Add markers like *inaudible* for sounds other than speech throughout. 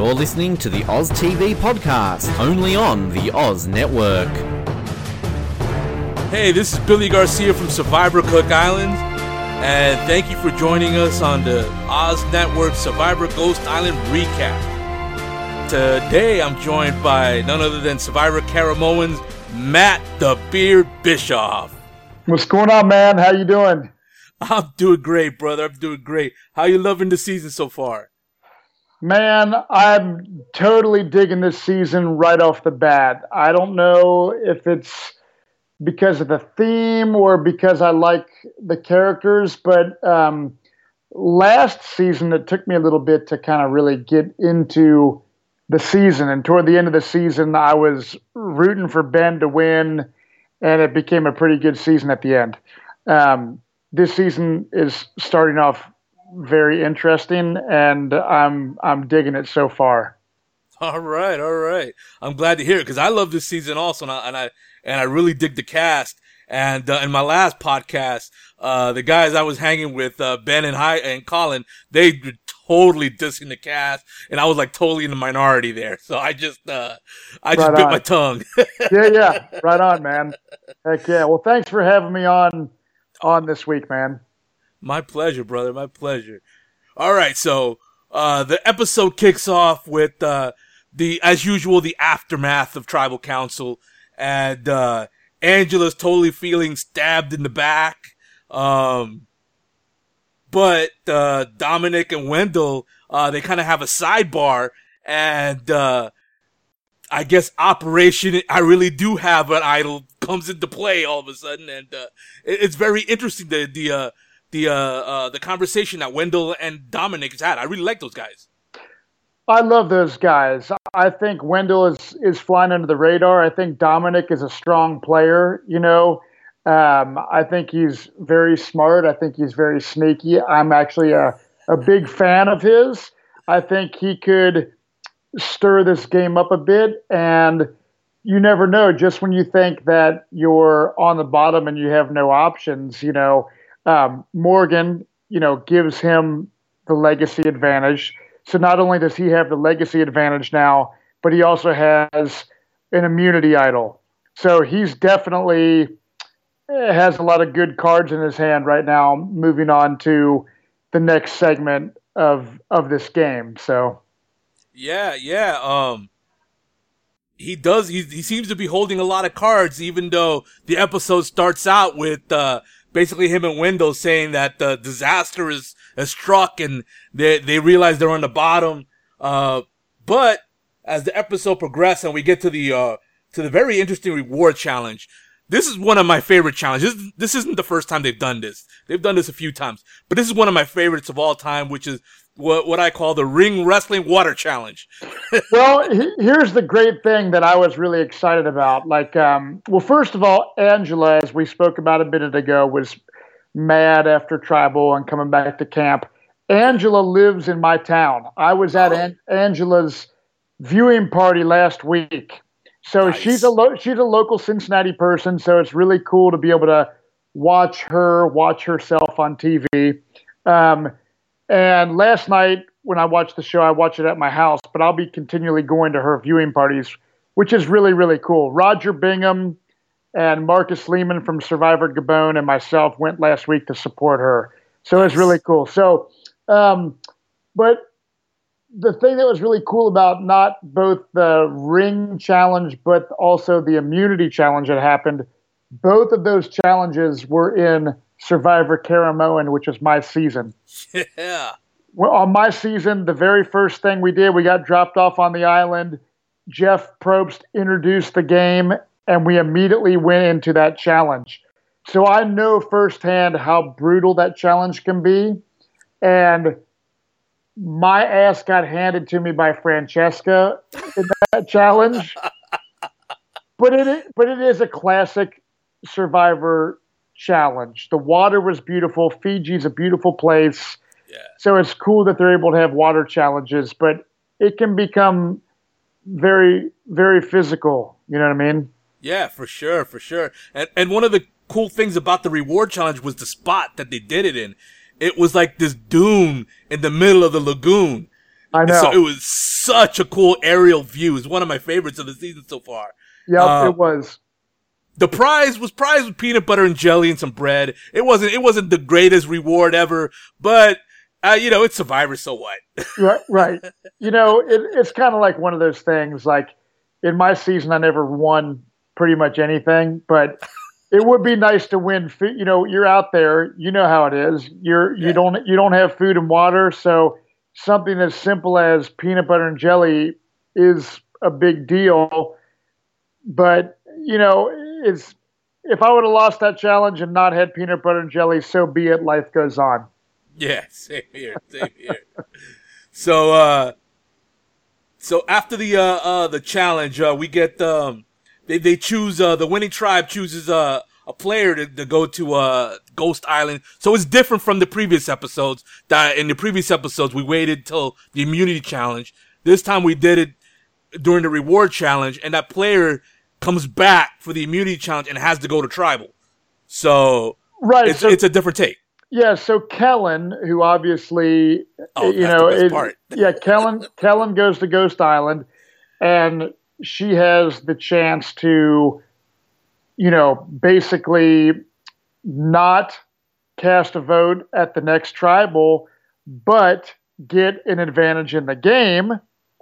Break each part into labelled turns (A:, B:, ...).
A: You're listening to the Oz TV podcast, only on the Oz Network.
B: Hey, this is Billy Garcia from Survivor Cook Island, and thank you for joining us on the Oz Network Survivor Ghost Island recap. Today, I'm joined by none other than Survivor Caramoan's Matt the Beard Bischoff.
C: What's going on, man? How you doing?
B: I'm doing great, brother. I'm doing great. How you loving the season so far?
C: Man, I'm totally digging this season right off the bat. I don't know if it's because of the theme or because I like the characters, but um, last season it took me a little bit to kind of really get into the season. And toward the end of the season, I was rooting for Ben to win, and it became a pretty good season at the end. Um, this season is starting off very interesting, and I'm I'm digging it so far.
B: All right, all right. I'm glad to hear it because I love this season also, and I and I, and I really dig the cast. And uh, in my last podcast, uh, the guys I was hanging with, uh, Ben and Hi and Colin, they were totally dissing the cast, and I was like totally in the minority there. So I just, uh, I just
C: Right
B: bit my tongue. *laughs*
C: Yeah, yeah, right on, man. Heck yeah. Well, thanks for having me on on this week, man.
B: My pleasure, brother. My pleasure. All right, so uh, the episode kicks off with uh, the, as usual, the aftermath of tribal council, and uh, Angela's totally feeling stabbed in the back. Um, but uh, Domenick and Wendell, uh, they kind of have a sidebar, and uh, I guess Operation I really do have an idol comes into play all of a sudden, and uh, it- it's very interesting the the uh, the uh, uh, the conversation that Wendell and Domenick had. I really like those guys.
C: I love those guys. I think Wendell is is flying under the radar. I think Domenick is a strong player. You know, um, I think he's very smart. I think he's very sneaky. I'm actually a a big fan of his. I think he could stir this game up a bit, and you never know. Just when you think that you're on the bottom and you have no options, you know, um, Morgan, you know, gives him the legacy advantage. So not only does he have the legacy advantage now, but he also has an immunity idol. So he's definitely eh, has a lot of good cards in his hand right now. Moving on to the next segment of of this game. So
B: Yeah, yeah. Um, he does. He he seems to be holding a lot of cards, even though the episode starts out with uh, basically him and Wendell saying that the disaster is has struck, and they they realize they're on the bottom. Uh, but as the episode progresses and we get to the uh to the very interesting reward challenge. This is one of my favorite challenges. This, this isn't the first time they've done this. They've done this a few times, but this is one of my favorites of all time, which is what, what I call the ring wrestling water challenge. *laughs*
C: well, he- here's the great thing that I was really excited about. Like, um, well, first of all, Angela, as we spoke about a minute ago, was mad after tribal and coming back to camp. Angela lives in my town. I was at An- Angela's viewing party last week. So
B: Nice.
C: she's a lo- she's a local Cincinnati person. So it's really cool to be able to watch her watch herself on TV. Um, and last night when I watched the show, I watched it at my house, but I'll be continually going to her viewing parties, which is really really cool. Roger Bingham and Marcus Lehman from Survivor Gabon and myself went last week to support her. So it's really cool. So, um, but the thing that was really cool about not both the ring challenge but also the immunity challenge that happened, both of those challenges were in Survivor Caramoan, which was my season.
B: Yeah.
C: Well, on my season, the very first thing we did, we got dropped off on the island. Jeff Probst introduced the game, and we immediately went into that challenge. So I know firsthand how brutal that challenge can be. And my ass got handed to me by Francesca in that challenge. *laughs* But it, but it is a classic survivor challenge. The water was beautiful. Fiji's a beautiful place.
B: Yeah.
C: So it's cool that they're able to have water challenges, but it can become very, very physical. You know what I mean?
B: Yeah, for sure, for sure. And and one of the cool things about the reward challenge was the spot that they did it in. It was like this dune in the middle of the lagoon.
C: I know.
B: So it was such a cool aerial view. It's one of my favorites of the season so far.
C: Yep, uh, it was.
B: The prize was prize with peanut butter and jelly and some bread. It wasn't it wasn't the greatest reward ever, but uh, you know, it's Survivor, so what? *laughs*
C: right, right. You know, it, it's kind of like one of those things. Like in my season, I never won pretty much anything, but it would be nice to win. You know, you're out there. You know how it is. You're you yeah. don't you don't have food and water, so something as simple as peanut butter and jelly is a big deal. But you know, it's if I would have lost that challenge and not had peanut butter and jelly, so be it. Life goes on.
B: Yeah, same here, same here. so, uh, so after the uh, uh the challenge, uh, we get um, they they choose uh the winning tribe chooses uh a player to, to go to uh Ghost Island. So it's different from the previous episodes. That in the previous episodes we waited till the immunity challenge. This time we did it during the reward challenge, and that player comes back for the immunity challenge and has to go to tribal. So
C: right,
B: it's,
C: so,
B: it's a different take.
C: Yeah, so Kellen, who obviously
B: oh,
C: you know, is, yeah, Kellen Kellen goes to Ghost Island, and she has the chance to, you know, basically not cast a vote at the next tribal, but get an advantage in the game,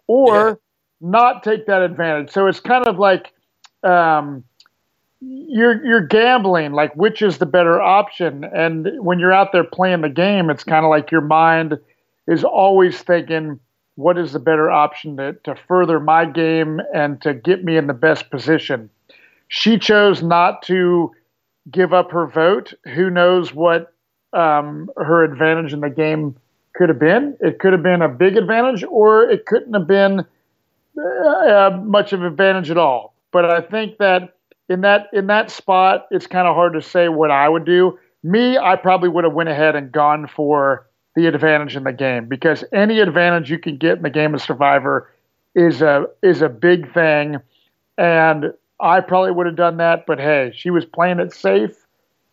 C: or yeah. not take that advantage. So it's kind of like um, you're you're gambling like which is the better option? And when you're out there playing the game it's kind of like your mind is always thinking what is the better option to, to further my game and to get me in the best position? She chose not to give up her vote. Who knows what um, her advantage in the game could have been? It could have been a big advantage or it couldn't have been uh, much of an advantage at all but i think that in that in that spot, it's kind of hard to say what I would do. Me, I probably would have went ahead and gone for the advantage in the game because any advantage you can get in the game of Survivor is a is a big thing, and I probably would have done that. But hey, she was playing it safe,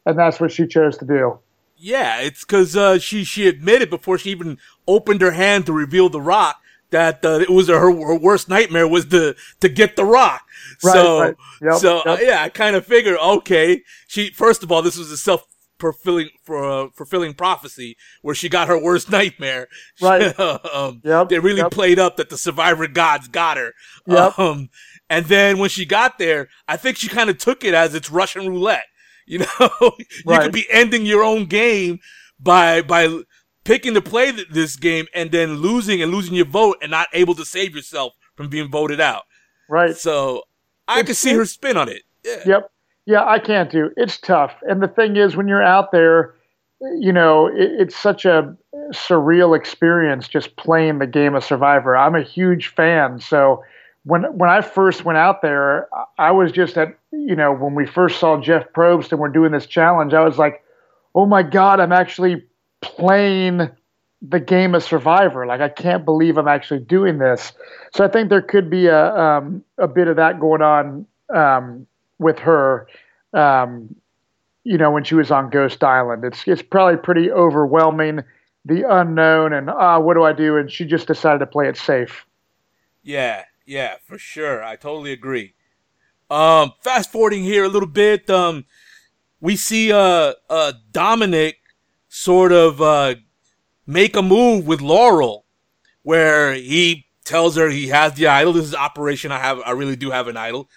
C: and that's what she chose to do.
B: Yeah, it's because uh, she she admitted before she even opened her hand to reveal the rock that uh, it was her, her worst nightmare was to to get the rock. Right, so right. Yep, so yep. Uh, yeah, I kind of figured okay, she first of all this was a self fulfilling for uh, fulfilling prophecy where she got her worst nightmare. *laughs*
C: Right.
B: um, yep, they really yep. played up that the survivor gods got her.
C: Yep.
B: Um, and then when she got there, I think she kind of took it as it's Russian roulette. You *laughs* know, you right. could be ending your own game by by picking to play th- this game and then losing and losing your vote and not able to save yourself from being voted out.
C: Right.
B: So I it's, could see her spin on it. Yeah.
C: Yep. Yeah, I can't do. It's tough. And the thing is, when you're out there, you know, it, it's such a surreal experience just playing the game of Survivor. I'm a huge fan, so when when I first went out there, I was just at you know when we first saw Jeff Probst and we're doing this challenge, I was like, oh my god, I'm actually playing the game of Survivor. Like I can't believe I'm actually doing this. So I think there could be a um, a bit of that going on um, with her. Um, you know, when she was on Ghost Island, it's it's probably pretty overwhelming, the unknown, and ah, uh, what do I do? And she just decided to play it safe.
B: Yeah, yeah, for sure. I totally agree. Um, fast forwarding here a little bit, um, we see uh, uh, Domenick sort of uh, make a move with Laurel, where he tells her he has the idol. This is Operation. I have. I really do have an idol.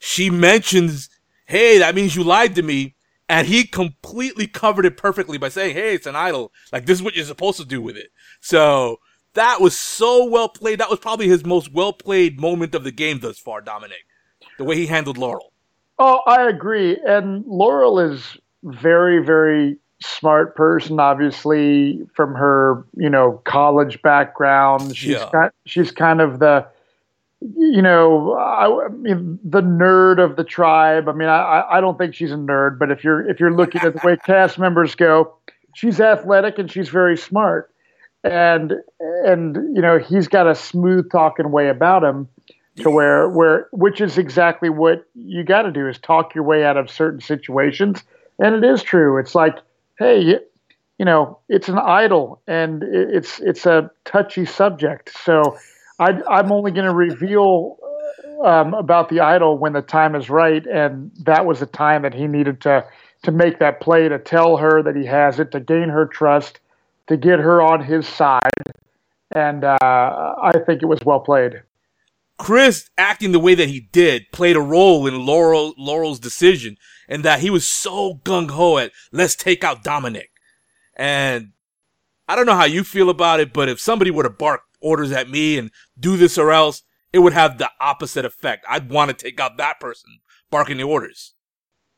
B: She mentions, "Hey, that means you lied to me," and he completely covered it perfectly by saying, "Hey, it's an idol. Like this is what you're supposed to do with it." So that was so well played. That was probably his most well played moment of the game thus far, Domenick. The way he handled Laurel.
C: Oh, I agree. And Laurel is very, very smart person, obviously from her, you know, college background. She's yeah. got, she's kind of the, you know, I, I, mean, the nerd of the tribe. I mean, I, I don't think she's a nerd, but if you're if you're looking at the way *laughs* cast members go, she's athletic and she's very smart, and and you know he's got a smooth talking way about him, to where where which is exactly what you got to do is talk your way out of certain situations, and it is true. It's like hey, you know, it's an idol and it's it's a touchy subject. So I, I'm only going to reveal um, about the idol when the time is right, and that was the time that he needed to to make that play to tell her that he has it, to gain her trust, to get her on his side, and uh, I think it was well played.
B: Chris acting the way that he did played a role in Laurel Laurel's decision, and that he was so gung ho at let's take out Domenick. And I don't know how you feel about it, but if somebody were to bark orders at me and do this or else, it would have the opposite effect. I'd want to take out that person barking the orders.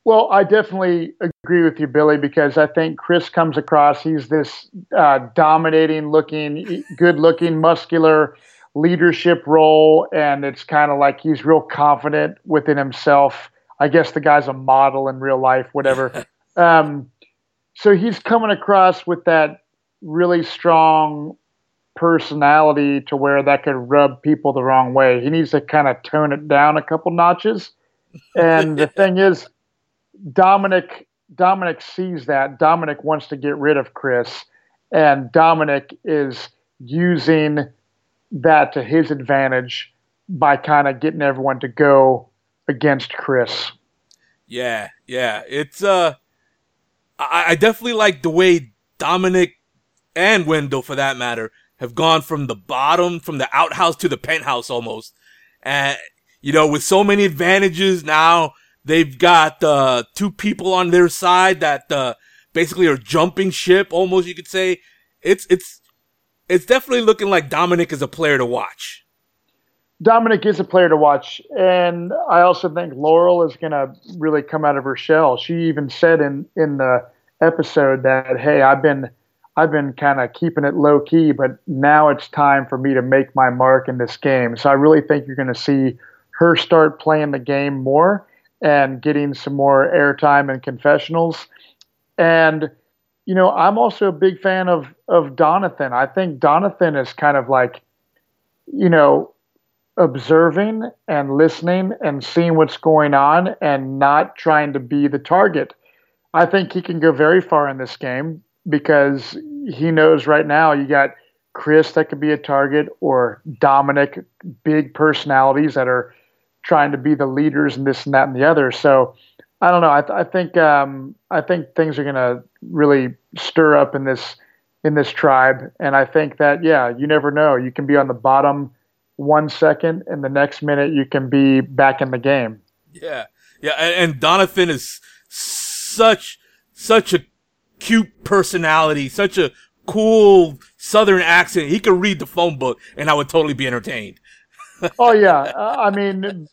C: Well, I definitely agree with you, Billy, because I think Chris comes across, he's this uh, dominating looking, good looking, muscular leadership role. And it's kind of like he's real confident within himself. I guess the guy's a model in real life, whatever. *laughs* um, so he's coming across with that really strong personality to where that could rub people the wrong way. He needs to kind of tone it down a couple notches. And the *laughs* thing is, Domenick Domenick sees that. Domenick wants to get rid of Chris, and Domenick is using that to his advantage by kind of getting everyone to go against Chris.
B: Yeah, yeah. It's uh I, I definitely like the way Domenick and Wendell for that matter have gone from the bottom, from the outhouse to the penthouse almost. And, you know, with so many advantages now, they've got, uh, two people on their side that, uh, basically are jumping ship almost, you could say. It's, it's, it's definitely looking like Domenick is a player to watch.
C: Domenick is a player to watch, and I also think Laurel is going to really come out of her shell. She even said in in the episode that, "Hey, I've been I've been kind of keeping it low key, but now it's time for me to make my mark in this game. So I really think you're going to see her start playing the game more and getting some more airtime and confessionals. And you know, I'm also a big fan of of Donathan. I think Donathan is kind of like, you know, observing and listening and seeing what's going on and not trying to be the target. I think he can go very far in this game because he knows right now you got Chris that could be a target or Domenick, big personalities that are trying to be the leaders and this and that and the other. So I don't know. I, th- I think um, I think things are going to really stir up in this in this tribe, and I think that yeah, you never know. You can be on the bottom one second, and the next minute you can be back in the game.
B: Yeah, yeah, and, and Donathan is such such a cute personality, such a cool Southern accent. He could read the phone book, and I would totally be entertained. *laughs*
C: oh yeah, uh, I mean,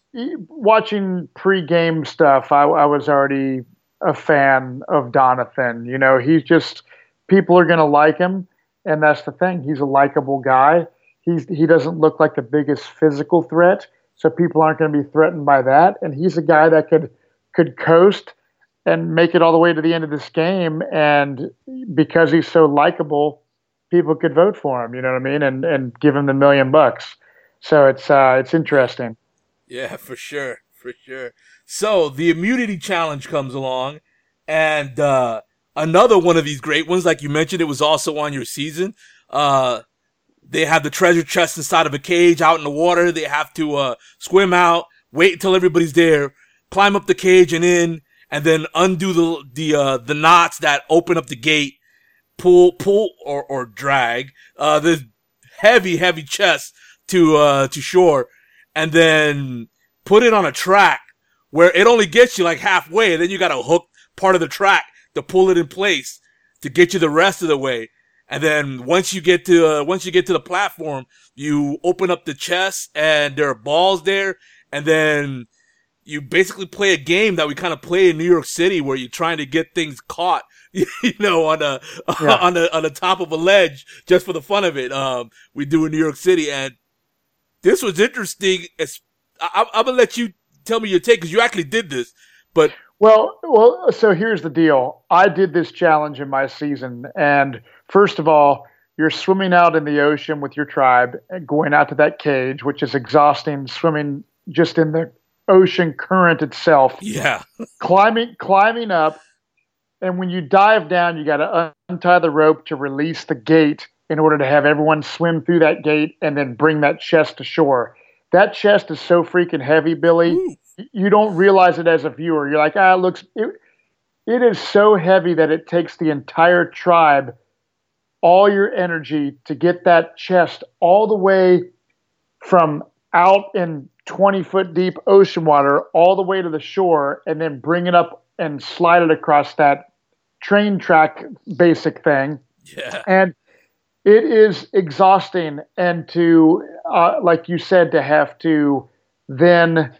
C: watching pre-game stuff, I, I was already a fan of Donathan. You know, he's just people are going to like him, and that's the thing. He's a likable guy. He's he doesn't look like the biggest physical threat, so people aren't going to be threatened by that. And he's a guy that could could coast and make it all the way to the end of this game. And because he's so likable, people could vote for him. You know what I mean? And and give him the million bucks. So it's uh, it's interesting.
B: Yeah, for sure, for sure. So the immunity challenge comes along, and uh, another one of these great ones, like you mentioned, it was also on your season. Uh, they have the treasure chest inside of a cage out in the water. They have to uh, swim out, wait until everybody's there, climb up the cage and in, and then undo the the uh, the knots that open up the gate, pull pull or or drag uh, the heavy heavy chest to uh, to shore, and then put it on a track where it only gets you like halfway, then you got to hook part of the track to pull it in place to get you the rest of the way. And then once you get to uh, once you get to the platform, you open up the chest and there are balls there, and then you basically play a game that we kind of play in New York City where you're trying to get things caught, *laughs* you know, on a, yeah. *laughs* on the, on the top of a ledge just for the fun of it. Um, we do in New York City and this was interesting. I, am gonna let you tell me your take because you actually did this, but.
C: Well, well, so here's the deal. I did this challenge in my season and first of all, you're swimming out in the ocean with your tribe, and going out to that cage, which is exhausting, swimming just in the ocean current itself.
B: Yeah. *laughs*
C: climbing climbing up and when you dive down, you got to untie the rope to release the gate in order to have everyone swim through that gate and then bring that chest to shore. That chest is so freaking heavy, Billy. Ooh. You don't realize it as a viewer. You're like, ah, it looks. It, it is so heavy that it takes the entire tribe all your energy to get that chest all the way from out in 20 foot deep ocean water all the way to the shore and then bring it up and slide it across that train track basic thing.
B: Yeah.
C: And it is exhausting. And to, uh, like you said, to have to then,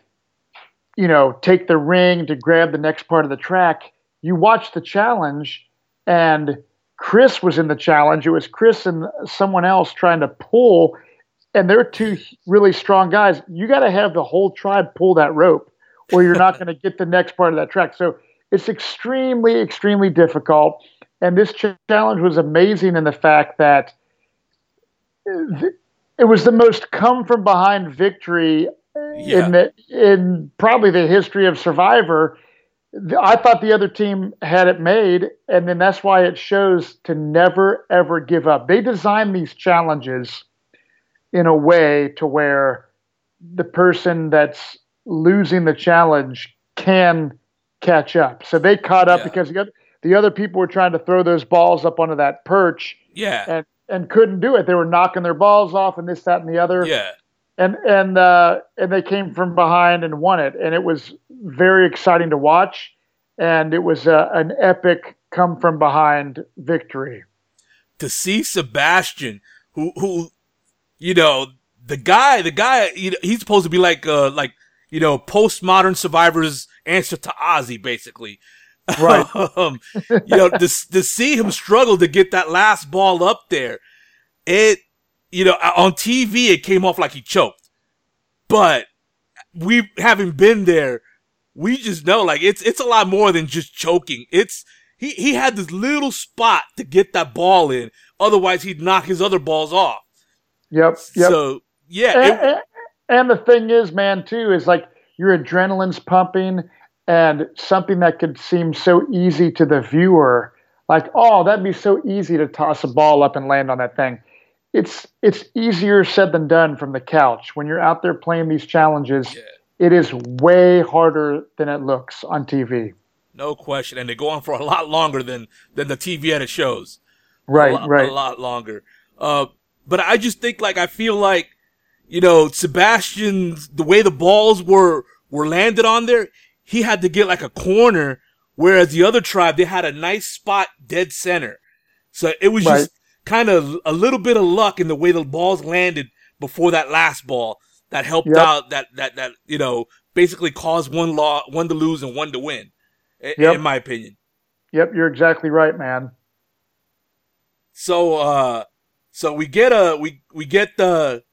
C: you know, take the ring to grab the next part of the track. You watch the challenge and Chris was in the challenge. It was Chris and someone else trying to pull and they're two really strong guys. You got to have the whole tribe pull that rope, or you're not *laughs* going to get the next part of that track. So it's extremely, extremely difficult. And this challenge was amazing in the fact that uh, it was the most come from behind victory uh, yeah. in the, in probably the history of Survivor. I thought the other team had it made, and then that's why it shows to never ever give up. They design these challenges in a way to where the person that's losing the challenge can catch up. So they caught up yeah. because the other, the other people were trying to throw those balls up onto that perch.
B: Yeah.
C: And and couldn't do it. They were knocking their balls off and this, that, and the other.
B: Yeah.
C: And and uh, and they came from behind and won it, and it was very exciting to watch, and it was uh, an epic come from behind victory.
B: To see Sebastian, who who you know, the guy, the guy, you know, he's supposed to be like, uh, like, you know, postmodern survivors answer to Ozzy, basically.
C: Right. *laughs*
B: um, you know, to, to see him struggle to get that last ball up there, it, you know, on TV, it came off like he choked. But we, having been there, we just know, like, it's, it's a lot more than just choking. It's, he, he had this little spot to get that ball in. Otherwise, he'd knock his other balls off.
C: Yep. Yep.
B: So yeah.
C: And, it, and the thing is, man, too, is like your adrenaline's pumping, and something that could seem so easy to the viewer, like, oh, that'd be so easy to toss a ball up and land on that thing. It's it's easier said than done from the couch. When you're out there playing these challenges, yeah. it is way harder than it looks on TV.
B: No question, and they go on for a lot longer than than the TV edit shows.
C: Right,
B: a lot,
C: right,
B: a lot longer. Uh, but I just think like I feel like, you know, Sebastian's the way the balls were were landed on there, he had to get like a corner, whereas the other tribe they had a nice spot dead center. So it was right. just kind of a little bit of luck in the way the balls landed before that last ball that helped yep. out that that that you know basically caused one law one to lose and one to win. Yep. In my opinion.
C: Yep, you're exactly right, man.
B: So uh so we get a we we get the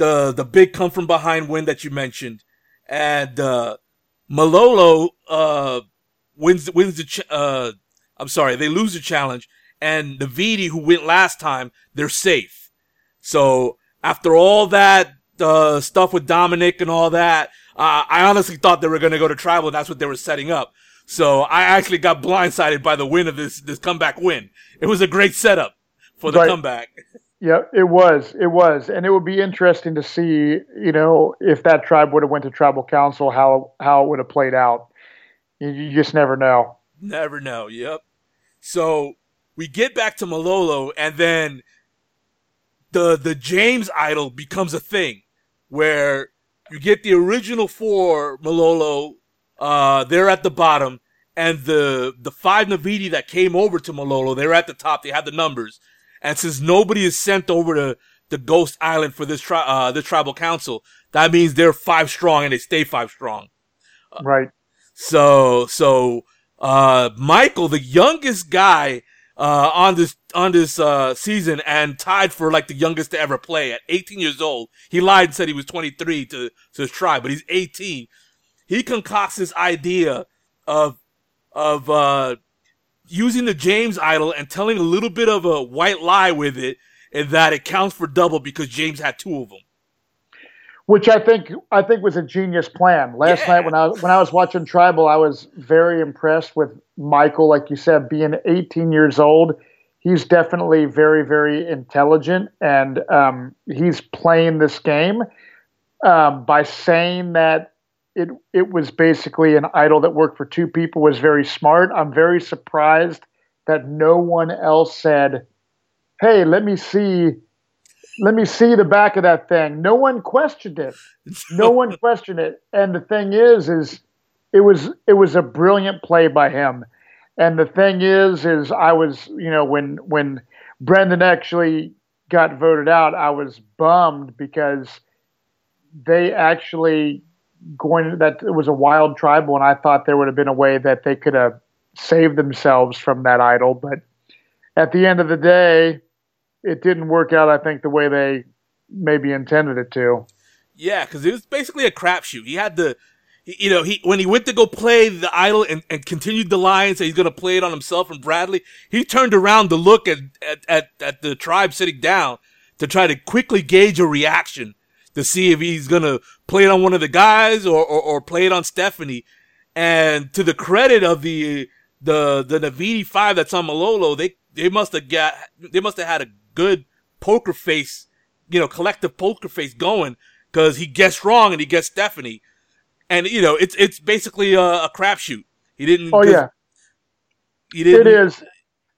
B: the the big come from behind win that you mentioned, and uh, Malolo uh, wins wins the ch- uh, I'm sorry they lose the challenge, and Naviti who went last time they're safe. So after all that uh, stuff with Domenick and all that, uh, I honestly thought they were going to go to tribal. And that's what they were setting up. So I actually got blindsided by the win of this this comeback win. It was a great setup for the right. comeback.
C: Yeah, it was. It was, and it would be interesting to see, you know, if that tribe would have went to tribal council, how how it would have played out. You, you just never know.
B: Never know. Yep. So we get back to Malolo, and then the the James idol becomes a thing, where you get the original four Malolo. Uh, they're at the bottom, and the the five Naviti that came over to Malolo, they're at the top. They have the numbers and since nobody is sent over to the Ghost Island for this tri- uh, this tribal council, that means they're five strong and they stay five strong.
C: Right.
B: So so uh, Michael, the youngest guy uh, on this on this uh, season, and tied for like the youngest to ever play at 18 years old. He lied and said he was 23 to to his tribe, but he's 18. He concocts this idea of of uh, using the James idol and telling a little bit of a white lie with it, and that it counts for double because James had two of them.
C: Which I think I think was a genius plan. Last
B: Yeah.
C: night when I was when I was watching Tribal, I was very impressed with Michael. Like you said, being 18 years old, he's definitely very very intelligent, and um, he's playing this game um, by saying that it it was basically an idol that worked for two people was very smart. I'm very surprised that no one else said, "Hey, let me see." Let me see the back of that thing. No one questioned it *laughs* no one questioned it. And the thing is, is it was it was a brilliant play by him. And the thing is, is I was you know when when Brendan actually got voted out, I was bummed because they actually going that it was a wild tribal, and I thought there would have been a way that they could have saved themselves from that idol. But at the end of the day, it didn't work out. I think the way they maybe intended it to.
B: Yeah, because it was basically a crapshoot. He had to, you know, he when he went to go play the idol and, and continued the line, so he's gonna play it on himself and Bradley. He turned around to look at at at, at the tribe sitting down to try to quickly gauge a reaction to see if he's gonna play it on one of the guys or or, or play it on Stephanie. And to the credit of the the the Naviti five that's on Malolo, they they must have got they must have had a good poker face, you know, collective poker face going because he gets wrong and he gets Stephanie, and you know it's it's basically a, a crapshoot. He didn't.
C: Oh yeah.
B: he didn't.
C: It is,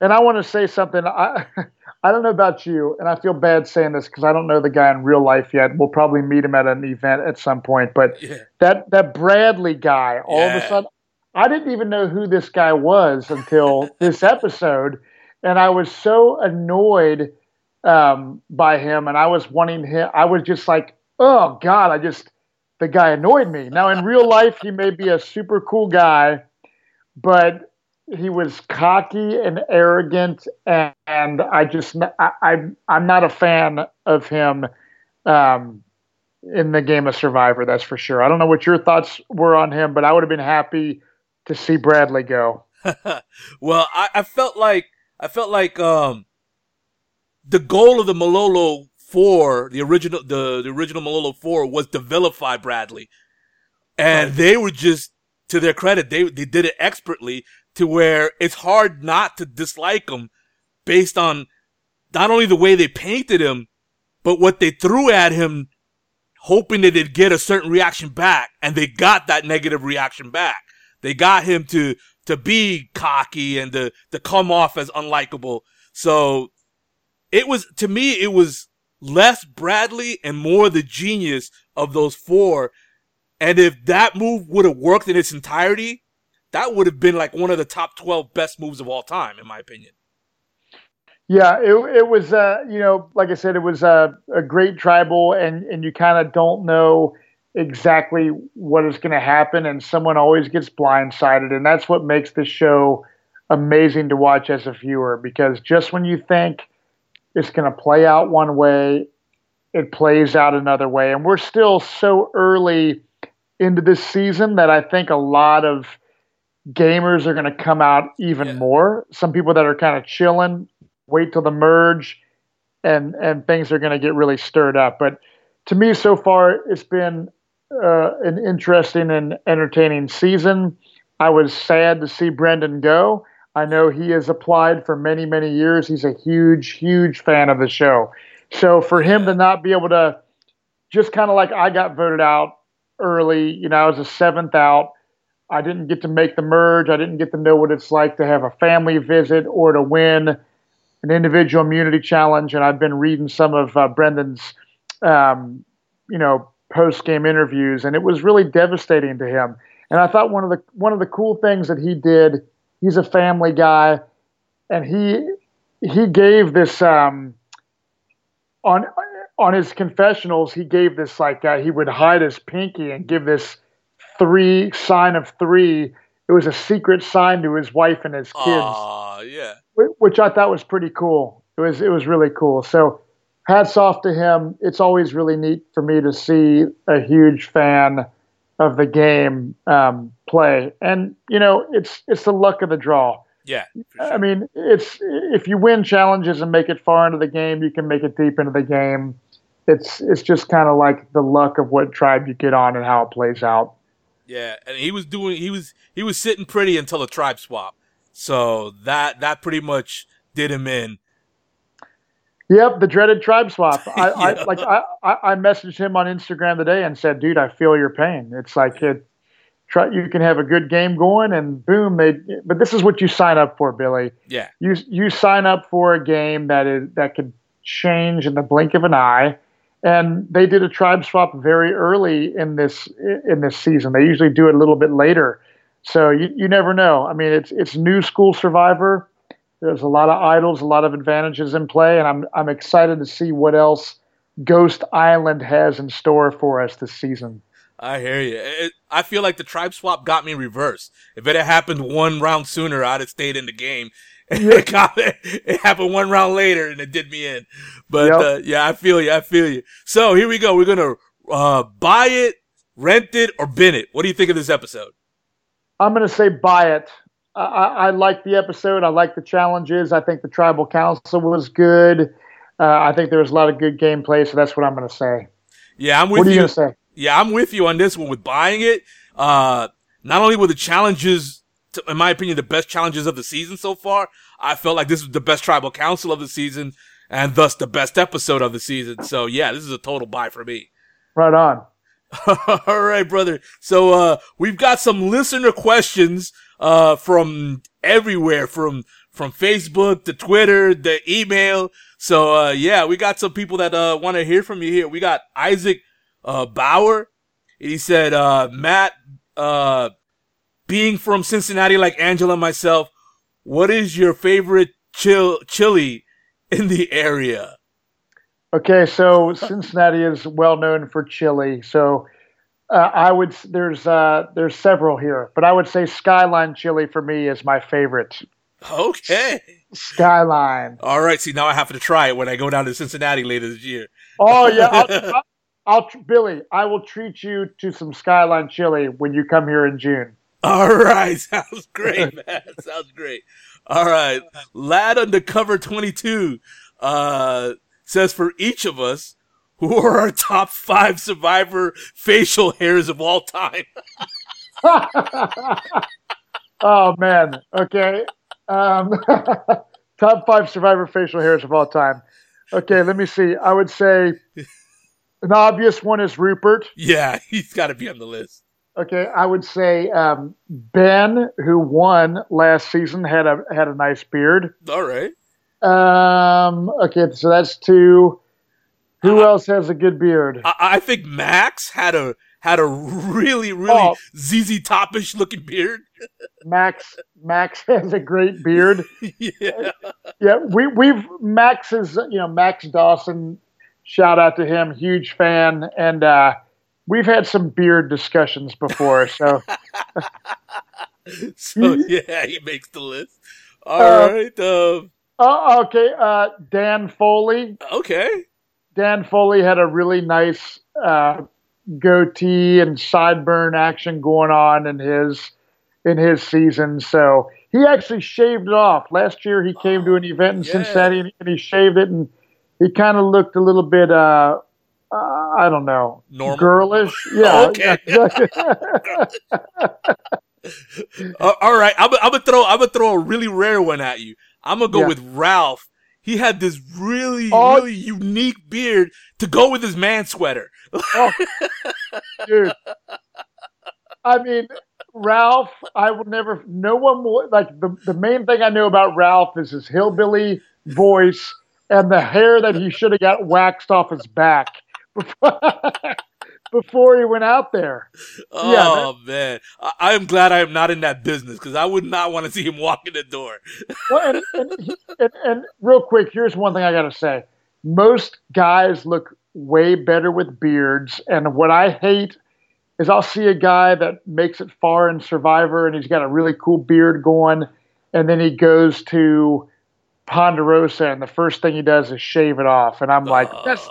C: and I want to say something. I *laughs* I don't know about you, and I feel bad saying this because I don't know the guy in real life yet. We'll probably meet him at an event at some point. But
B: Yeah.
C: that that Bradley guy, all of a sudden, I didn't even know who this guy was until this episode, and I was so annoyed um, by him, and I was wanting him. I was just like, oh God, I just the guy annoyed me. Now in real life, he may be a super cool guy, but he was cocky and arrogant, and, and I just I, I I'm not a fan of him um, in the game of Survivor. That's for sure. I don't know what your thoughts were on him, but I would have been happy to see Bradley go. *laughs*
B: well, I, I felt like I felt like um the goal of the Malolo Four, the original the, the original Malolo Four, was to vilify Bradley, and they were just to their credit, they they did it expertly to where it's hard not to dislike him based on not only the way they painted him, but what they threw at him, hoping that they'd get a certain reaction back, and they got that negative reaction back. They got him to to be cocky and to to come off as unlikable. So it was to me it was less Bradley and more the genius of those four. And if that move would have worked in its entirety, that would have been like one of the top 12 best moves of all time, in my opinion.
C: Yeah, it, it was, uh, you know, like I said, it was a, a great tribal, and, and you kind of don't know exactly what is going to happen, and someone always gets blindsided. And that's what makes this show amazing to watch as a viewer because just when you think it's going to play out one way, it plays out another way. And we're still so early into this season that I think a lot of gamers are going to come out even
B: Yeah.
C: more. Some people that are kind of chilling, wait till the merge, and and things are going to get really stirred up. But to me, so far, it's been uh, an interesting and entertaining season. I was sad to see Brendan go. I know he has applied for many, many years. He's a huge, huge fan of the show. So for him to not be able to, just kind of like I got voted out early, you know, I was a seventh out. I didn't get to make the merge. I didn't get to know what it's like to have a family visit or to win an individual immunity challenge. And I've been reading some of uh, Brendan's, um, you know, post game interviews, and it was really devastating to him. And I thought one of the one of the cool things that he did. He's a family guy, and he he gave this um, on on his confessionals. He gave this like uh, he would hide his pinky and give this three sign of three. It was a secret sign to his wife and his kids
B: Aw, yeah.
C: which I thought was pretty cool. It was it was really cool. So hats off to him. It's always really neat for me to see a huge fan of the game um, play, and you know it's it's the luck of the draw.
B: Yeah. for
C: I mean, it's if you win challenges and make it far into the game, you can make it deep into the game. it's it's just kind of like the luck of what tribe you get on and how it plays out.
B: Yeah, and he was doing he was he was sitting pretty until a tribe swap. So that that pretty much did him in.
C: Yep, the dreaded tribe swap. *laughs* I, yeah. I like I, I messaged him on Instagram today and said, "Dude, I feel your pain. It's like it, try, you can have a good game going, and boom, they. But this is what you sign up for, Billy.
B: Yeah,
C: you you sign up for a game that is that could change in the blink of an eye, and they did a tribe swap very early in this in this season. They usually do it a little bit later, so you you never know. I mean, it's it's new school Survivor. There's a lot of idols, a lot of advantages in play, and I'm I'm excited to see what else Ghost Island has in store for us this season.
B: I hear you. It, I feel like the tribe swap got me reversed. If it had happened one round sooner, I'd have stayed in the game. *laughs* It, got, it happened one round later and it did me in. But yep. uh, yeah, I feel you. I feel you. So here we go. We're gonna uh, buy it, rent it, or bin it. What do you think of this episode?
C: I'm gonna say buy it. I, I, I like the episode. I like the challenges. I think the tribal council was good. Uh, I think there was a lot of good gameplay. So that's what I'm gonna say.
B: Yeah, I'm with
C: what are
B: you.
C: you gonna say?
B: Yeah, I'm with you on this one with buying it. Uh, not only were the challenges, to, in my opinion, the best challenges of the season so far, I felt like this was the best tribal council of the season and thus the best episode of the season. So yeah, this is a total buy for me.
C: Right on. *laughs*
B: All right, brother. So, uh, we've got some listener questions, uh, from everywhere, from, from Facebook to Twitter, the email. So, uh, yeah, we got some people that, uh, want to hear from you here. We got Isaac uh, Bauer. He said, uh, Matt, uh, being from Cincinnati like Angela myself, what is your favorite chill, chili in the area?
C: Okay, so Cincinnati is well known for chili. So uh, I would there's uh, there's several here, but I would say Skyline chili for me is my favorite.
B: Okay.
C: Skyline.
B: All right. See, now I have to try it when I go down to Cincinnati later this year.
C: Oh yeah, *laughs* I'll, I'll Billy, I will treat you to some Skyline chili when you come here in June.
B: All right, *laughs* sounds great, man. *laughs* sounds great. All right, lad undercover twenty two uh, says for each of us, who are our top five survivor facial hairs of all time? *laughs* *laughs*
C: oh man, okay. Um, *laughs* top five survivor facial hairs of all time. Okay, let me see. I would say an obvious one is Rupert.
B: Yeah, he's got to be on the list.
C: Okay, I would say um, Ben, who won last season, had a had a nice beard.
B: All right.
C: Um. Okay, so that's two. Who uh, else has a good beard?
B: I, I, think Max had a had a really really oh. ZZ Topish looking beard.
C: Max Max *laughs* has a great beard. *laughs*
B: yeah.
C: Yeah, we we've Max is you know Max Dawson shout out to him, huge fan, and uh, we've had some beard discussions before. So, *laughs*
B: so yeah, he makes the list. All uh, right. Uh,
C: uh, okay. Uh, Dan Foley.
B: Okay.
C: Dan Foley had a really nice uh, goatee and sideburn action going on in his in his season. So he actually shaved it off. Last year, he came to an event in yeah. Cincinnati and he shaved it and he kind of looked a little bit, uh, uh, I don't know,
B: Normal.
C: girlish. *laughs* Yeah.
B: okay. *laughs* *laughs* uh, all right, I'm, I'm, gonna throw I'm gonna throw a really rare one at you. I'm gonna go yeah. with Ralph. He had this really oh. really unique beard to go with his man sweater. oh,
C: dude. I mean, Ralph, I would never. No one will like the the main thing I know about Ralph is his hillbilly voice and the hair that he should have got waxed off his back *laughs* before, he went out there.
B: Oh yeah, man, I, am glad I am not in that business because I would not want to see him walk in the door. *laughs*
C: well, and, and, and, and real quick, here's one thing I got to say: most guys look way better with beards, and what I hate is I'll see a guy that makes it far in Survivor and he's got a really cool beard going, and then he goes to Ponderosa, and the first thing he does is shave it off, and I'm like, uh, that's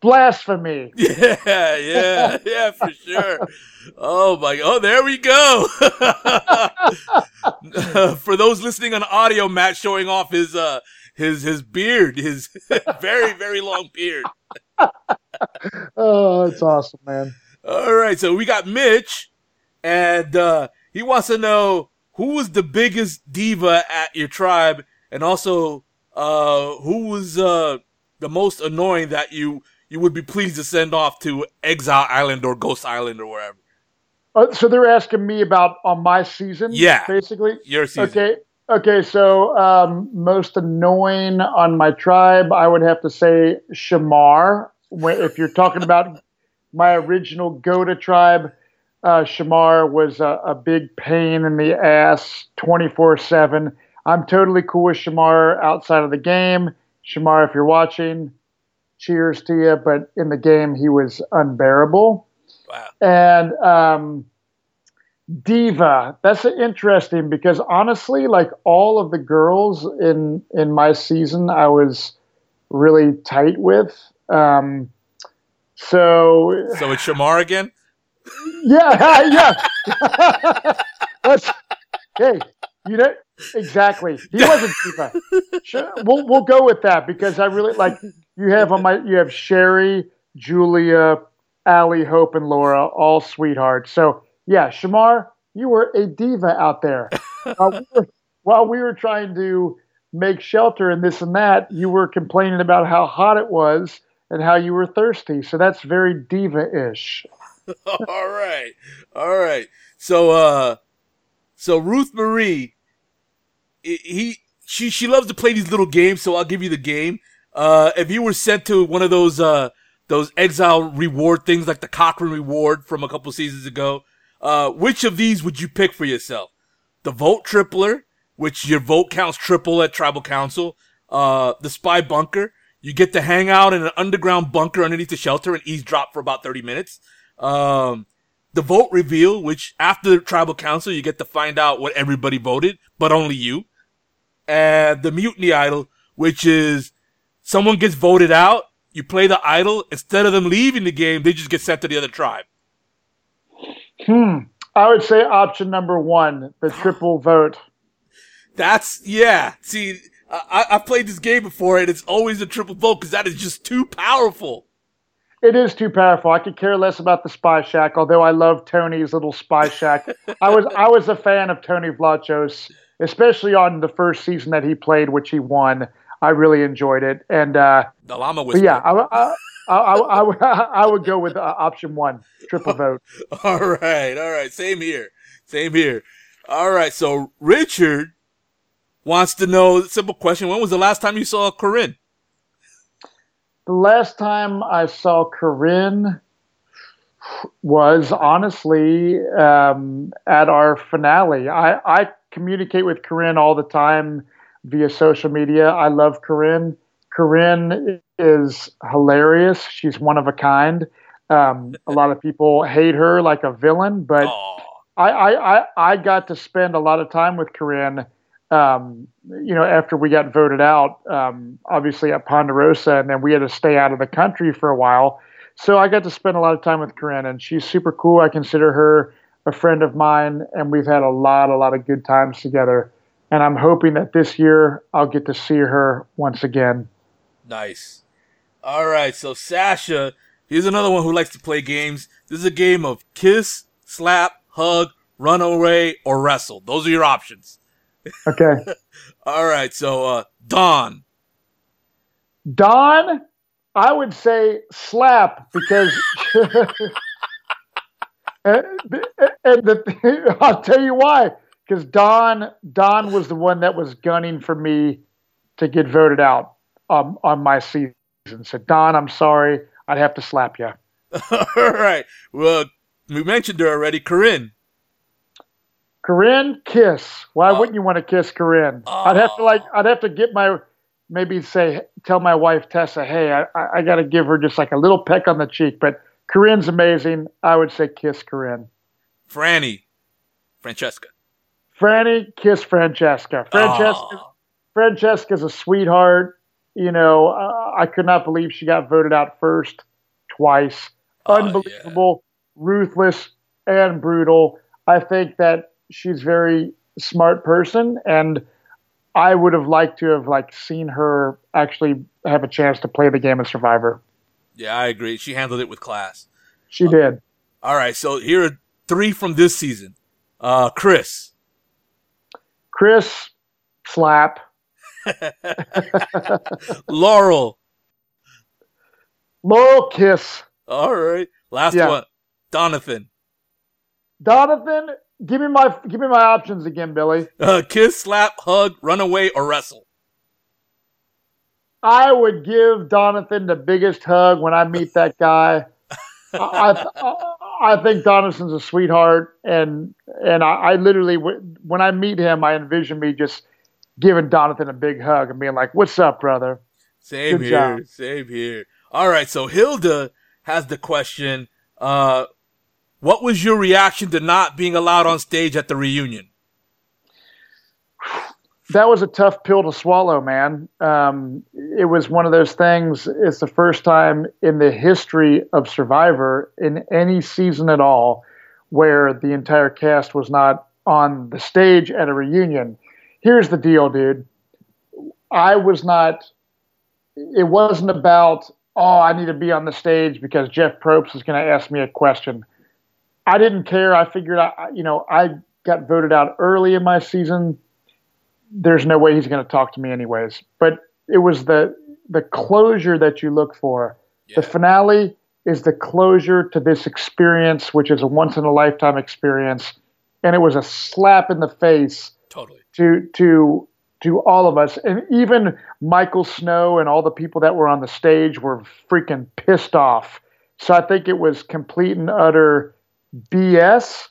C: blasphemy. *laughs*
B: Yeah, yeah, yeah, for sure. Oh my! Oh, there we go. *laughs* for those listening on audio, Matt showing off his uh his his beard, his *laughs* very very long beard.
C: oh, it's awesome, man.
B: All right, so we got Mitch, and uh, he wants to know who was the biggest diva at your tribe, and also uh, who was uh, the most annoying that you you would be pleased to send off to Exile Island or Ghost Island or wherever.
C: Uh, so they're asking me about on my season,
B: Yeah.
C: basically.
B: Your season.
C: Okay. Okay, so um, most annoying on my tribe, I would have to say Shamar. If you're talking about *laughs* my original Gota tribe, uh, Shamar was a, a big pain in the ass 24 7. I'm totally cool with Shamar outside of the game. Shamar, if you're watching, cheers to you. But in the game, he was unbearable.
B: Wow.
C: And um, diva, that's interesting because honestly, like all of the girls in in my season, I was really tight with. Um, so
B: So it's Shamar again.
C: yeah, *laughs* yeah. That's hey, you know exactly. He wasn't diva. Sure, we'll we'll go with that because I really like you have on my you have Sherry, Julia, Allie, Hope, and Laura, all sweethearts. So yeah, Shamar, you were a diva out there. *laughs* while, we were, while we were trying to make shelter and this and that, you were complaining about how hot it was and how you were thirsty. So that's very diva-ish. *laughs*
B: all right, all right. So, uh, so Ruth Marie, he, he she she loves to play these little games. So I'll give you the game. Uh, if you were sent to one of those uh those exile reward things like the Cochrane reward from a couple seasons ago, uh, which of these would you pick for yourself? The vote tripler, which your vote counts triple at tribal council. Uh, the spy bunker. You get to hang out in an underground bunker underneath the shelter and eavesdrop for about 30 minutes. Um, the vote reveal, which after the tribal council, you get to find out what everybody voted, but only you. And the mutiny idol, which is someone gets voted out, you play the idol, instead of them leaving the game, they just get sent to the other tribe.
C: Hmm. I would say option number one, the triple vote.
B: That's, yeah. See, I, I've played this game before and it's always a triple vote because that is just too powerful.
C: It is too powerful. I could care less about the Spy Shack, although I love Tony's little Spy Shack. I was I was a fan of Tony Vlachos, especially on the first season that he played, which he won. I really enjoyed it, and uh,
B: The llama whisperer.
C: yeah, I, I, I, I, I, *laughs* I would go with uh, option one, triple *laughs* vote.
B: All right, all right. Same here. Same here. All right. So Richard wants to know simple question. When was the last time you saw Corinne?
C: The last time I saw Corinne was honestly um, at our finale. I, I communicate with Corinne all the time via social media. I love Corinne. Corinne is hilarious. She's one of a kind. Um, a lot of people hate her like a villain, but I, I, I, I got to spend a lot of time with Corinne. Um, you know, after we got voted out, um, obviously at Ponderosa, and then we had to stay out of the country for a while. So I got to spend a lot of time with Corinne, and she's super cool. I consider her a friend of mine, and we've had a lot, a lot of good times together. And I'm hoping that this year I'll get to see her once again.
B: nice. All right. So Sasha, here's another one who likes to play games. This is a game of kiss, slap, hug, run away, or wrestle. Those are your options.
C: Okay. *laughs*
B: All right. So uh, Dawn.
C: Don, I would say slap because. *laughs* and and the, I'll tell you why. Because Dawn, Dawn was the one that was gunning for me to get voted out um, on my season. So Dawn, I'm sorry, I'd have to slap you. *laughs*
B: All right. Well, we mentioned her already. Corinne.
C: Corinne, kiss. Why
B: Oh.
C: wouldn't you want to kiss Corinne? I'd have to like, I'd have to get my, maybe say, tell my wife Tessa, hey, I, I, I got to give her just like a little peck on the cheek. But Corinne's amazing. I would say kiss Corinne.
B: Franny. Francesca.
C: Franny, kiss Francesca. Francesca,
B: Oh.
C: Francesca's a sweetheart. You know, uh, I could not believe she got voted out first twice.
B: Oh,
C: Unbelievable, ruthless, and brutal. I think that she's a very smart person, and I would have liked to have like seen her actually have a chance to play the game of Survivor.
B: Yeah, I agree. She handled it with class.
C: She uh, did.
B: All right, so here are three from this season. Uh, Chris.
C: Chris, slap. *laughs*
B: Laurel.
C: Laurel, kiss.
B: All right, last yeah. one. Donathan.
C: Donathan, give me my give me my options again, Billy.
B: Uh, kiss, slap, hug, run away, or wrestle.
C: I would give Donathan the biggest hug when I meet that guy. *laughs* I, I, I think Donathan's a sweetheart, and and I, I literally when I meet him, I envision me just giving Donathan a big hug and being like, "What's up, brother?"
B: Same Good here, job. same here. All right, so Hilda has the question. Uh, what was your reaction to not being allowed on stage at the reunion?
C: That was a tough pill to swallow, man. Um, it was one of those things. It's the first time in the history of Survivor, in any season at all, where the entire cast was not on the stage at a reunion. Here's the deal, dude. I was not, it wasn't about, oh, I need to be on the stage because Jeff Probst is going to ask me a question. I didn't care. I figured out, you know, I got voted out early in my season. There's no way he's going to talk to me anyways. But it was the the closure that you look for. Yeah. The finale is the closure to this experience, which is a once in a lifetime experience, and it was a slap in the face.
B: Totally.
C: To to to all of us, and even Michael Snow and all the people that were on the stage were freaking pissed off. So I think it was complete and utter BS,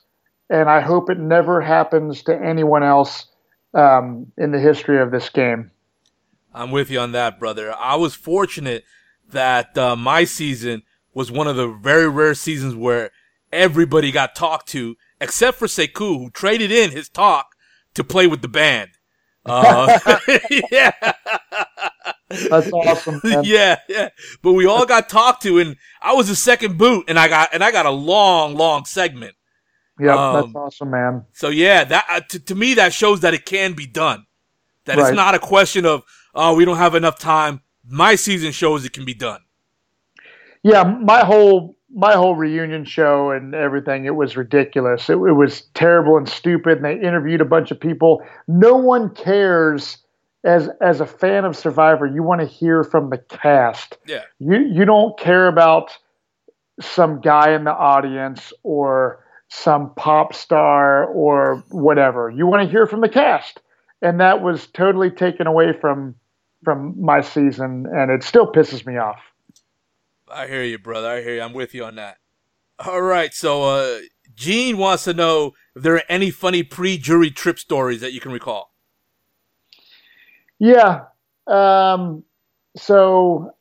C: and I hope it never happens to anyone else um, in the history of this game.
B: I'm with you on that, brother. I was fortunate that uh, my season was one of the very rare seasons where everybody got talked to, except for Sekou, who traded in his talk to play with the band. *laughs* Uh, *laughs* yeah.
C: That's awesome. Man. *laughs*
B: Yeah, yeah. But we all got talked to, and I was the second boot, and I got and I got a long, long segment.
C: Yeah, um, that's awesome, man.
B: So yeah, that uh, to, to me that shows that it can be done. That right. it's not a question of oh we don't have enough time. My season shows it can be done.
C: Yeah, my whole my whole reunion show and everything it was ridiculous. It, it was terrible and stupid. And they interviewed a bunch of people. No one cares as as a fan of Survivor, you want to hear from the cast.
B: Yeah.
C: You you don't care about some guy in the audience or some pop star or whatever. You want to hear from the cast. And that was totally taken away from from my season and it still pisses me off.
B: I hear you, brother. I hear you. I'm with you on that. All right. So uh Gene wants to know if there are any funny pre-jury trip stories that you can recall.
C: Yeah. Um, so,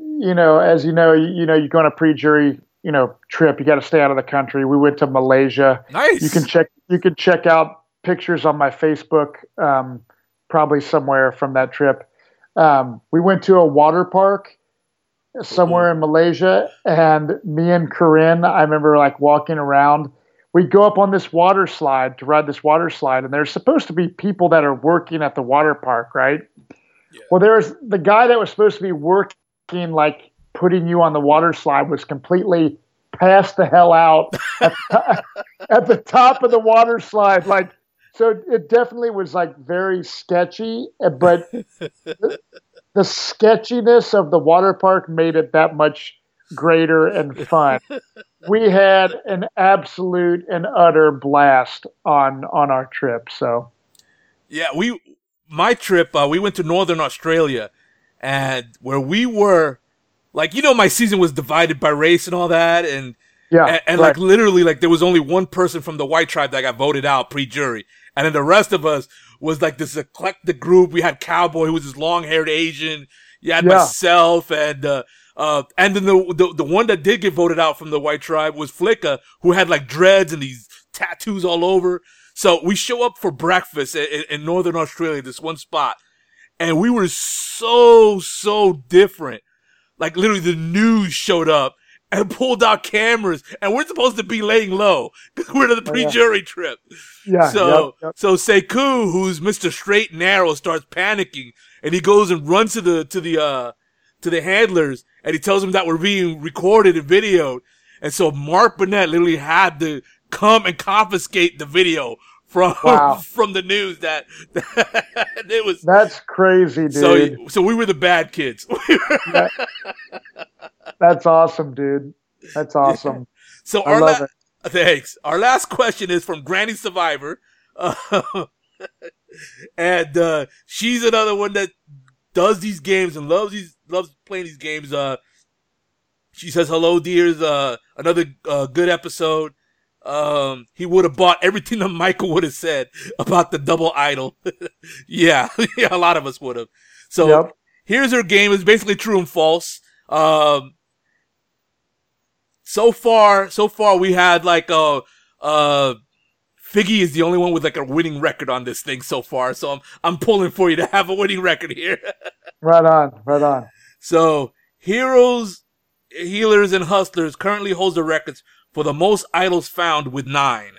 C: you know, as you know, you, you know, you go on a pre-jury, you know, trip. You got to stay out of the country. We went to Malaysia.
B: Nice.
C: You can check. You can check out pictures on my Facebook, um, probably somewhere from that trip. Um, we went to a water park somewhere in Malaysia, and me and Corinne, I remember like walking around we go up on this water slide to ride this water slide, and there's supposed to be people that are working at the water park, right? Yeah. Well, there's the guy that was supposed to be working, like putting you on the water slide, was completely passed the hell out at, the, *laughs* at the top of the water slide. Like, so it definitely was like very sketchy, but the, the sketchiness of the water park made it that much greater and fun. we had an absolute and utter blast on on our trip. So,
B: yeah, we my trip uh, we went to Northern Australia, and where we were, like you know, my season was divided by race and all that, and yeah, and, and right. like literally, like there was only one person from the white tribe that got voted out pre-jury, and then the rest of us was like this eclectic group. We had Cowboy, who was this long-haired Asian. You had yeah. myself and. Uh, uh, and then the, the, the one that did get voted out from the white tribe was Flicka, who had like dreads and these tattoos all over. So we show up for breakfast in, in Northern Australia, this one spot, and we were so so different. Like literally, the news showed up, and pulled out cameras, and we're supposed to be laying low because we're in the
C: Oh,
B: pre-jury trip.
C: Yeah.
B: So,
C: yep, yep.
B: so Sekou, who's Mr. Straight and Narrow, starts panicking, and he goes and runs to the to the uh to the handlers, and he tells them that we're being recorded and videoed. And so Mark Burnett literally had to come and confiscate the video from
C: Wow. *laughs*
B: from the news *laughs* that, it was.
C: That's crazy, dude.
B: So, so we were the bad kids. *laughs*
C: That's awesome, dude. That's awesome.
B: so
C: I
B: our
C: love
B: la-
C: it.
B: thanks. Our last question is from Granny Survivor, uh, and uh, she's another one that does these games and loves these loves playing these games. Uh, she says, "Hello, dears. Uh, another uh, good episode." Um, he would have bought everything *laughs* that Michael would have said about the double idol. *laughs* yeah, *laughs* yeah, a lot of us would have. So
C: Yep.
B: here's her game. It's basically true and false. Um, so far, so far we had like uh uh Figgy is the only one with like a winning record on this thing so far. So I'm I'm pulling for you to have a winning record here.
C: Right on. Right on.
B: so heroes, healers, and hustlers currently holds the records for the most idols found with nine.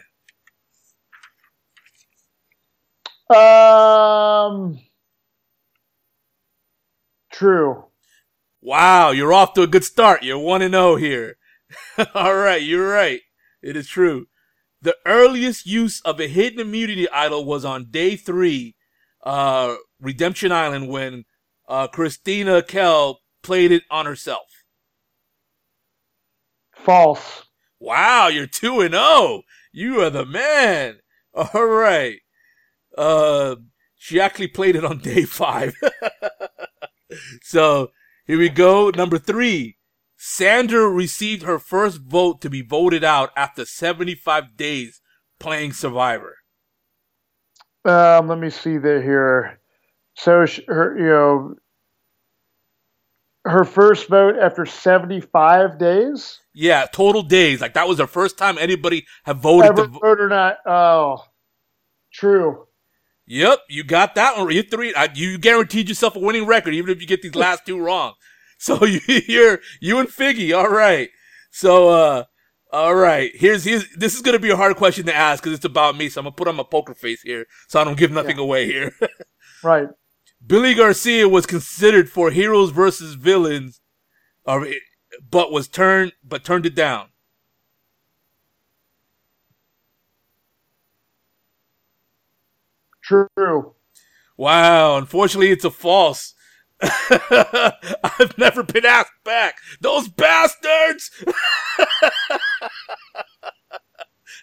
C: Um. True.
B: Wow, you're off to a good start. You're 1 and 0 here. *laughs* All right, you're right. It is true. The earliest use of a hidden immunity idol was on day 3, uh Redemption Island when uh Kristina Kell played it on herself.
C: False.
B: Wow, you're 2 and 0. You are the man. *laughs* All right. Uh she actually played it on day 5. *laughs* so, here we go. Number 3. Sandra received her first vote to be voted out after 75 days playing Survivor.
C: Um. Let me see there here. So sh- her, you know, her first vote after seventy-five days.
B: Yeah, total days. Like that was the first time anybody had voted
C: Ever
B: to
C: vote or not? Oh, true.
B: Yep, you got that one. You're three. I, you guaranteed yourself a winning record, even if you get these *laughs* last two wrong. So *laughs* you, you're you and Figgy. All right. So uh, all right. Here's here's this is gonna be a hard question to ask because it's about me. So I'm gonna put on my poker face here, so I don't give nothing away here. *laughs*
C: Right.
B: Billy Garcia was considered for Heroes versus Villains, uh, but was turned but turned it down.
C: True.
B: Wow, unfortunately, it's a false. *laughs* I've never been asked back. Those bastards!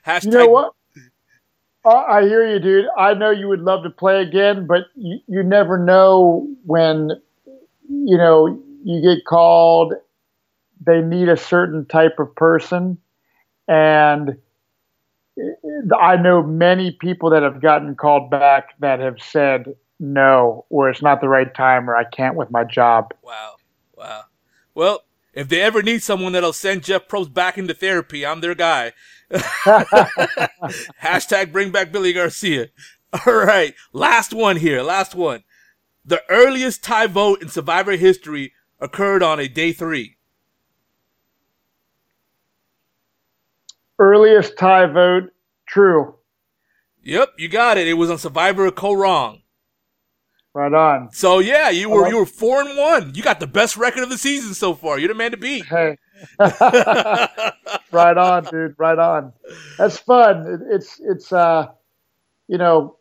B: Hashtag, *laughs*
C: You know what? I I hear you, dude. I know you would love to play again, but you, you never know when, you know, you get called. They need a certain type of person, and I know many people that have gotten called back that have said no, or it's not the right time, or I can't with my job.
B: Wow, wow. Well, if they ever need someone that'll send Jeff Probst back into therapy, I'm their guy. Hashtag bring back Billy Garcia. All right, last one here, last one. The earliest tie vote in Survivor history occurred on a day three.
C: Earliest tie vote, true.
B: Yep, you got it. It was on Survivor Kaoh Rong.
C: Right on.
B: So yeah, you were you were four and one. You got the best record of the season so far. You're the man to beat.
C: Hey. *laughs* right on, dude. Right on. That's fun. It, it's it's uh, you know,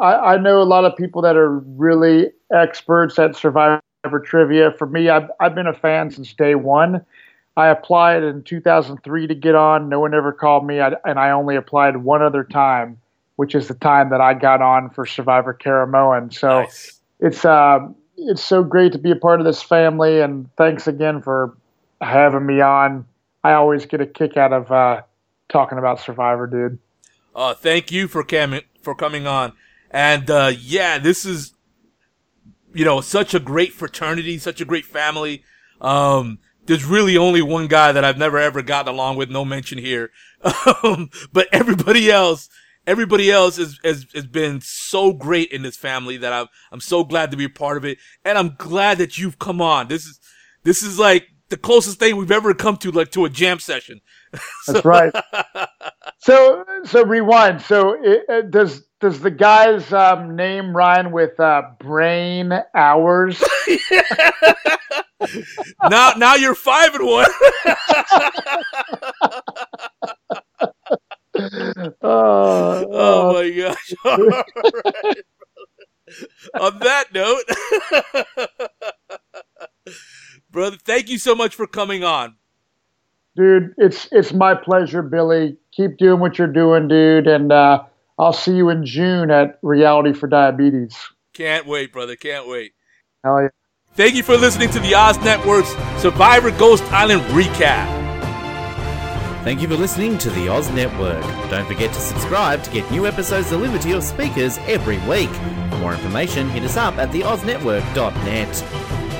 C: I, I know a lot of people that are really experts at Survivor trivia. For me, I've I've been a fan since day one. I applied in 2003 to get on. No one ever called me, I, and I only applied one other time, which is the time that I got on for Survivor Caramoan. So
B: Nice.
C: it's uh, it's so great to be a part of this family, and thanks again for having me on. I always get a kick out of uh, talking about Survivor, dude.
B: Uh, thank you for coming for coming on. And uh, yeah, this is you know such a great fraternity, such a great family. Um, there's really only one guy that I've never ever gotten along with. No mention here, *laughs* um, but everybody else, everybody else has, has has been so great in this family that I'm I'm so glad to be a part of it, and I'm glad that you've come on. This is this is like the closest thing we've ever come to, like to a jam session. *laughs*
C: That's right. So, so rewind. So, it, uh, does does the guy's um, name rhyme with uh, brain hours? *laughs*
B: now, now you're five and one.
C: Uh, *laughs*
B: oh
C: uh,
B: my gosh! Right. On that note, brother, thank you so much for coming on.
C: dude, it's it's my pleasure, Billy. Keep doing what you're doing, dude, and uh, I'll see you in June at Reality for Diabetes.
B: Can't wait, brother. Can't wait.
C: Hell yeah.
B: Thank you for listening to the Oz Network's Survivor Ghost Island recap.
A: Thank you for listening to the Oz Network. Don't forget to subscribe to get new episodes delivered to your speakers every week. For more information, hit us up at theoznetwork.net.